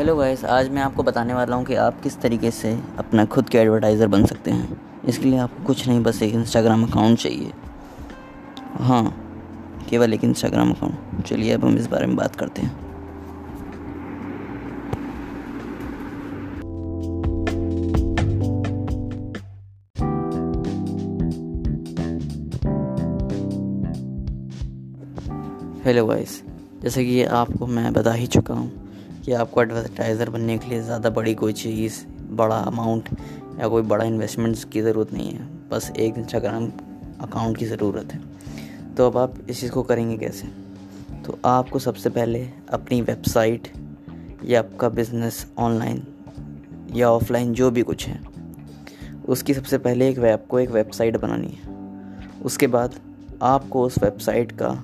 Hello guys आज मैं आपको बताने वाला हूँ कि आप किस तरीके से अपना खुद के एडवर्टाइज़र बन सकते हैं। इसके लिए आपको कुछ नहीं, बस एक इंस्टाग्राम अकाउंट चाहिए। हाँ केवल एक इंस्टाग्राम अकाउंट चलिए अब हम इस बारे में बात करते हैं। हेलो गाइस जैसे कि आपको मैं बता ही चुका हूँ कि आपको एडवर्टाइज़र बनने के लिए ज़्यादा बड़ी कोई चीज़, बड़ा अमाउंट या कोई बड़ा इन्वेस्टमेंट्स की ज़रूरत नहीं है। बस एक इंस्टाग्राम अकाउंट की ज़रूरत है। तो अब आप इस चीज़ को करेंगे कैसे? तो आपको सबसे पहले अपनी वेबसाइट या आपका बिज़नेस ऑनलाइन या ऑफलाइन जो भी कुछ है, उसकी सबसे पहले एक वेब को एक वेबसाइट बनानी है। उसके बाद आपको उस वेबसाइट का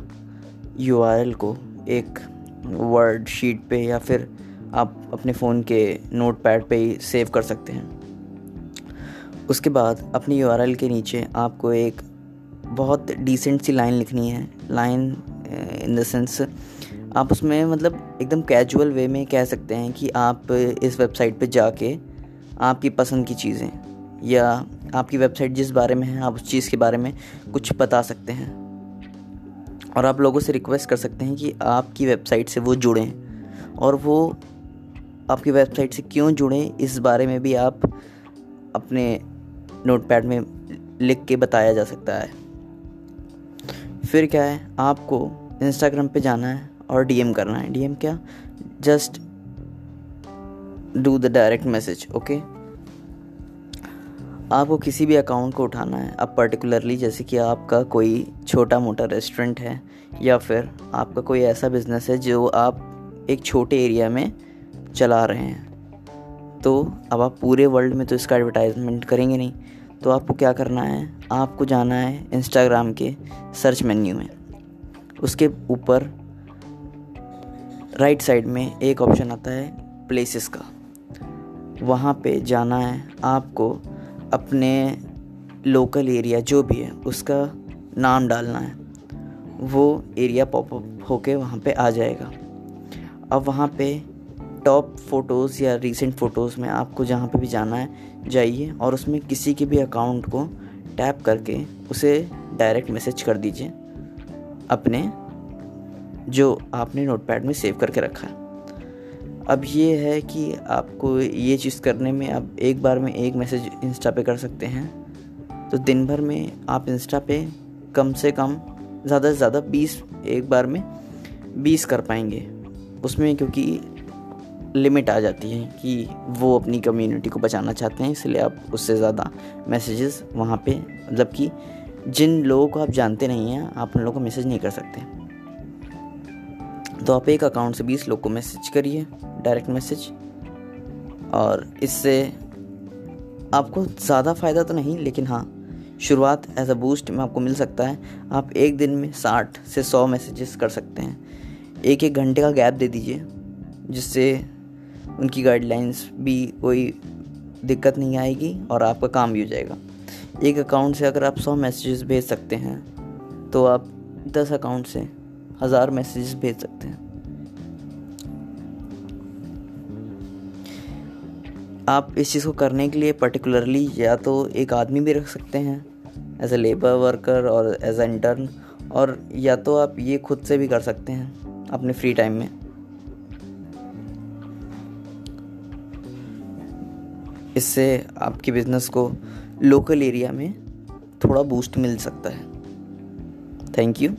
यूआरएल को एक वर्ड शीट पे या फिर आप अपने फ़ोन के नोट पैड पर ही सेव कर सकते हैं। उसके बाद अपनी यूआरएल के नीचे आपको एक बहुत डिसेंट सी लाइन लिखनी है। लाइन इन द सेंस आप उसमें मतलब एकदम कैजुअल वे में कह सकते हैं कि आप इस वेबसाइट पे जाके आपकी पसंद की चीज़ें या आपकी वेबसाइट जिस बारे में है, आप उस चीज़ के बारे में कुछ बता सकते हैं। और आप लोगों से रिक्वेस्ट कर सकते हैं कि आपकी वेबसाइट से वो जुड़ें। और वो आपकी वेबसाइट से क्यों जुड़ें, इस बारे में भी आप अपने नोटपैड में लिख के बताया जा सकता है। फिर क्या है, आपको इंस्टाग्राम पे जाना है और डीएम करना है। डीएम क्या? Just do the direct message okay आपको किसी भी अकाउंट को उठाना है। अब पर्टिकुलरली जैसे कि आपका कोई छोटा मोटा रेस्टोरेंट है, या फिर आपका कोई ऐसा बिज़नेस है जो आप एक छोटे एरिया में चला रहे हैं। तो अब आप पूरे वर्ल्ड में तो इसका एडवर्टाइजमेंट करेंगे नहीं। तो आपको क्या करना है? आपको जाना है इंस्टाग्राम के सर्च मेन्यू में। उसके ऊपर राइट साइड में एक ऑप्शन आता है प्लेसेस का। वहाँ पे जाना है आपको अपने लोकल एरिया जो भी है, उसका नाम डालना है। वो एरिया पॉपअप होके वहाँ पे आ जाएगा। अब वहाँ पे टॉप फ़ोटोज़ या रीसेंट फ़ोटोज़ में आपको जहाँ पे भी जाना है, जाइए और उसमें किसी के भी अकाउंट को टैप करके उसे डायरेक्ट मैसेज कर दीजिए। अपने जो आपने नोटपैड में सेव करके रखा है। अब ये है कि आपको ये चीज़ करने में आप एक बार में एक मैसेज इंस्टा पे कर सकते हैं। तो दिन भर में आप इंस्टा पे कम से कम ज़्यादा से ज़्यादा बीस एक बार में बीस कर पाएँगे। उसमें क्योंकि लिमिट आ जाती है कि वो अपनी कम्युनिटी को बचाना चाहते हैं, इसलिए आप उससे ज़्यादा मैसेजेस वहाँ पे मतलब कि जिन लोगों को आप जानते नहीं हैं, आप उन लोगों को मैसेज नहीं कर सकते। तो आप एक अकाउंट से बीस लोग को मैसेज करिए डायरेक्ट मैसेज और इससे आपको ज़्यादा फ़ायदा तो नहीं, लेकिन हाँ शुरुआत एज अ बूस्ट में आपको मिल सकता है। आप एक दिन में साठ से सौ मैसेजेस कर सकते हैं। एक एक घंटे का गैप दे दीजिए, जिससे उनकी गाइडलाइंस भी कोई दिक्कत नहीं आएगी और आपका काम भी हो जाएगा। एक अकाउंट से अगर आप सौ मैसेजेस भेज सकते हैं तो आप दस अकाउंट से हज़ार मैसेजेस भेज सकते हैं। आप इस चीज़ को करने के लिए पर्टिकुलरली या तो एक आदमी भी रख सकते हैं एज ए लेबर वर्कर और एज ए इंटर्न और या तो आप ये खुद से भी कर सकते हैं, अपने फ्री टाइम में। इससे आपके बिज़नेस को लोकल एरिया में थोड़ा बूस्ट मिल सकता है। Thank you